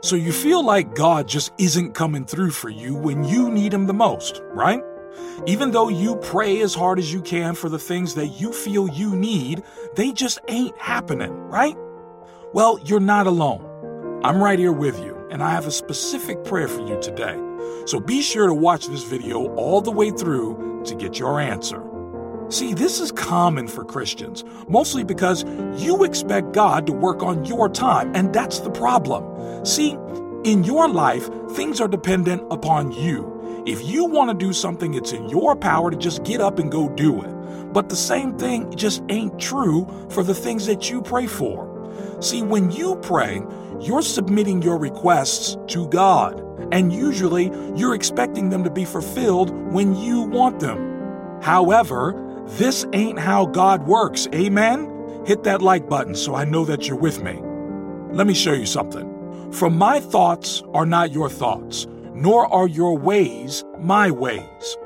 So you feel like God just isn't coming through for you when you need Him the most, right? Even though you pray as hard as you can for the things that you feel you need, they just ain't happening, right? Well, you're not alone. I'm right here with you, and I have a specific prayer for you today. So be sure to watch this video all the way through to get your answer. See, this is common for Christians, mostly because you expect God to work on your time, and that's the problem. See, in your life, things are dependent upon you. If you want to do something, it's in your power to just get up and go do it. But the same thing just ain't true for the things that you pray for. See, when you pray, you're submitting your requests to God, and usually you're expecting them to be fulfilled when you want them. However, this ain't how God works, amen? Hit that like button so I know that you're with me. Let me show you something. For my thoughts are not your thoughts, nor are your ways my ways.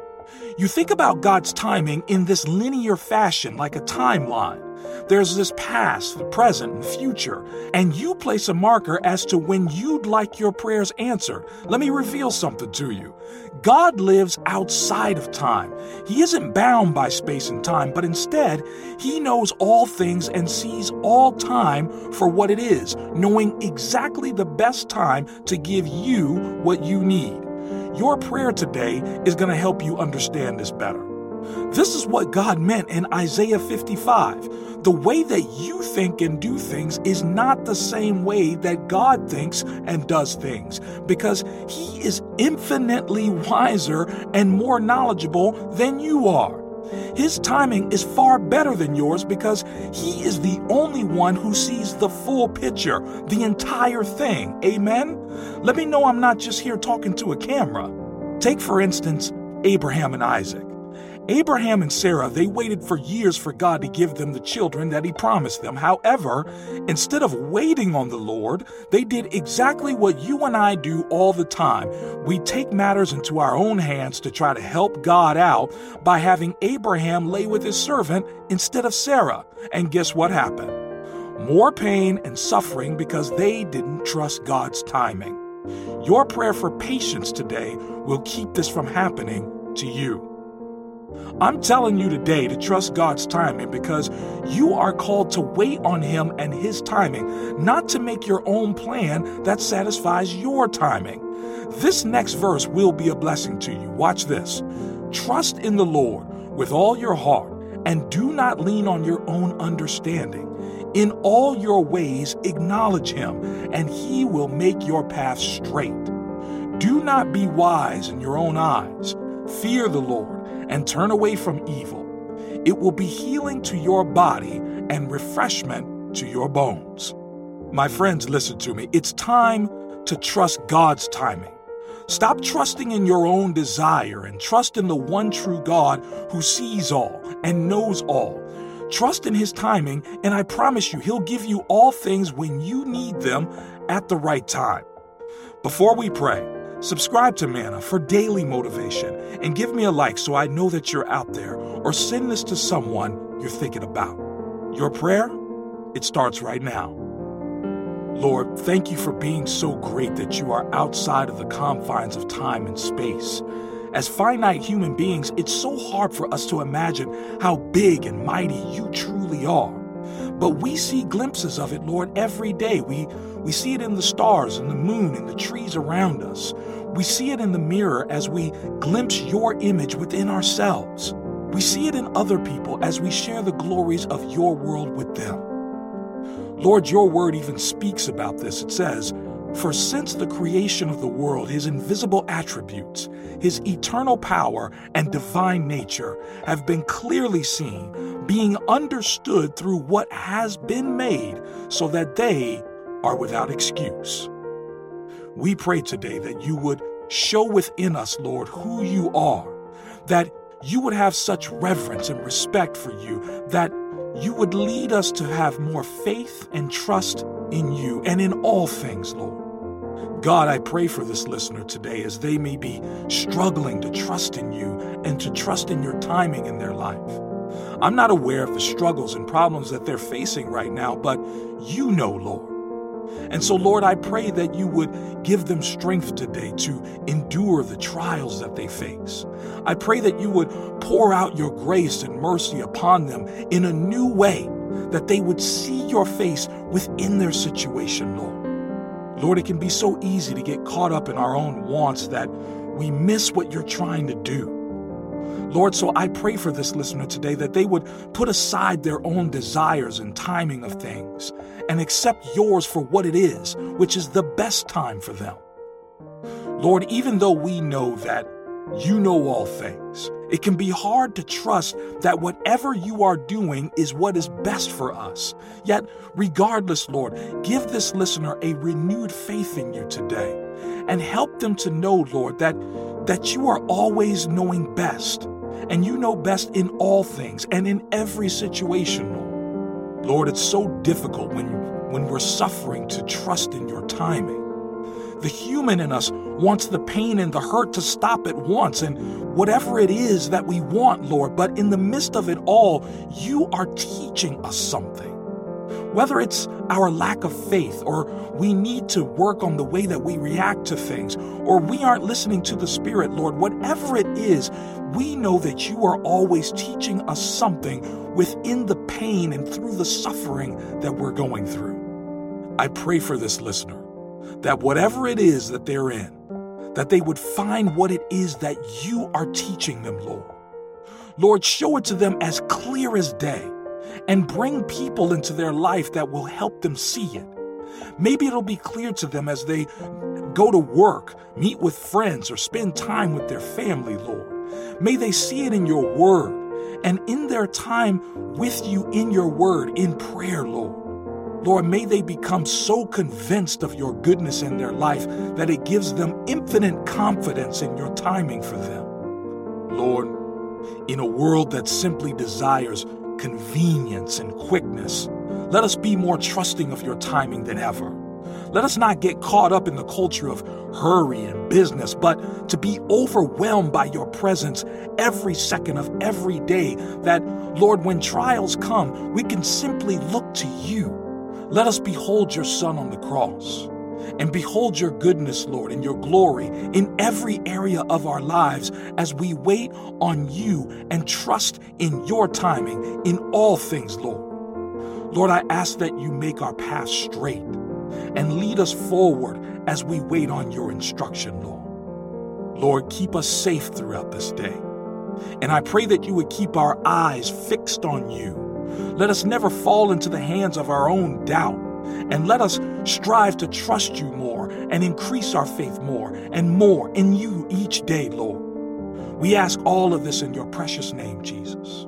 You think about God's timing in this linear fashion, like a timeline. There's this past, the present, and future, and you place a marker as to when you'd like your prayers answered. Let me reveal something to you. God lives outside of time. He isn't bound by space and time, but instead, He knows all things and sees all time for what it is, knowing exactly the best time to give you what you need. Your prayer today is going to help you understand this better. This is what God meant in Isaiah 55. The way that you think and do things is not the same way that God thinks and does things, because He is infinitely wiser and more knowledgeable than you are. His timing is far better than yours because He is the only one who sees the full picture, the entire thing. Amen? Let me know I'm not just here talking to a camera. Take, for instance, Abraham and Isaac. Abraham and Sarah, they waited for years for God to give them the children that He promised them. However, instead of waiting on the Lord, they did exactly what you and I do all the time. We take matters into our own hands to try to help God out by having Abraham lay with his servant instead of Sarah. And guess what happened? More pain and suffering because they didn't trust God's timing. Your prayer for patience today will keep this from happening to you. I'm telling you today to trust God's timing because you are called to wait on Him and His timing, not to make your own plan that satisfies your timing. This next verse will be a blessing to you. Watch this. Trust in the Lord with all your heart and do not lean on your own understanding. In all your ways, acknowledge Him, and He will make your path straight. Do not be wise in your own eyes. Fear the Lord and turn away from evil. It will be healing to your body and refreshment to your bones. My friends, listen to me. It's time to trust God's timing. Stop trusting in your own desire and trust in the one true God who sees all and knows all. Trust in His timing, and I promise you, He'll give you all things when you need them at the right time. Before we pray, Subscribe to Manna for daily motivation and give me a like so I know that you're out there or send this to someone you're thinking about. Your prayer? It starts right now. Lord, thank you for being so great that you are outside of the confines of time and space. As finite human beings, it's so hard for us to imagine how big and mighty you truly are. But we see glimpses of it, Lord, every day. We, we see it in the stars and the moon and the trees around us. We see it in the mirror as we glimpse your image within ourselves. We see it in other people as we share the glories of your world with them. Lord, your word even speaks about this. It says, For since the creation of the world, his invisible attributes, his eternal power, and divine nature have been clearly seen, being understood through what has been made, so that they are without excuse. We pray today that you would show within us, Lord, who you are, that you would have such reverence and respect for you, that you would lead us to have more faith and trust in you and in all things, Lord. God, I pray for this listener today as they may be struggling to trust in you and to trust in your timing in their life. I'm not aware of the struggles and problems that they're facing right now, but you know, Lord. And so, Lord, I pray that you would give them strength today to endure the trials that they face. I pray that you would pour out your grace and mercy upon them in a new way, that they would see your face within their situation, Lord. Lord, it can be so easy to get caught up in our own wants that we miss what you're trying to do. Lord, so I pray for this listener today that they would put aside their own desires and timing of things and accept yours for what it is, which is the best time for them. Lord, even though we know that you know all things, it can be hard to trust that whatever you are doing is what is best for us. Yet, regardless, Lord, give this listener a renewed faith in you today and help them to know, Lord, that, that you are always knowing best and you know best in all things and in every situation, Lord. Lord, it's so difficult when, when we're suffering to trust in your timing. The human in us wants the pain and the hurt to stop at once, and whatever it is that we want, Lord, but in the midst of it all, you are teaching us something. Whether it's our lack of faith, or we need to work on the way that we react to things, or we aren't listening to the Spirit, Lord, whatever it is, we know that you are always teaching us something within the pain and through the suffering that we're going through. I pray for this listener that whatever it is that they're in, that they would find what it is that you are teaching them, Lord. Lord, show it to them as clear as day and bring people into their life that will help them see it. Maybe it'll be clear to them as they go to work, meet with friends, or spend time with their family, Lord. May they see it in your word and in their time with you in your word, in prayer, Lord. Lord, may they become so convinced of your goodness in their life that it gives them infinite confidence in your timing for them. Lord, in a world that simply desires convenience and quickness. Let us be more trusting of your timing than ever. Let us not get caught up in the culture of hurry and business, but to be overwhelmed by your presence every second of every day. That, Lord, when trials come, we can simply look to you. Let us behold your Son on the cross and behold your goodness, Lord, and your glory in every area of our lives as we wait on you and trust in your timing in all things, Lord. Lord, I ask that you make our path straight and lead us forward as we wait on your instruction, Lord. Lord, keep us safe throughout this day. And I pray that you would keep our eyes fixed on you. Let us never fall into the hands of our own doubt and let us strive to trust you more and increase our faith more and more in you each day, Lord. We ask all of this in your precious name, Jesus.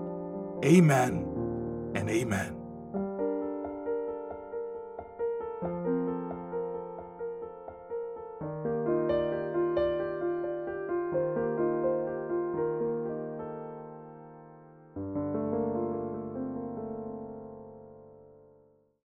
Amen and amen.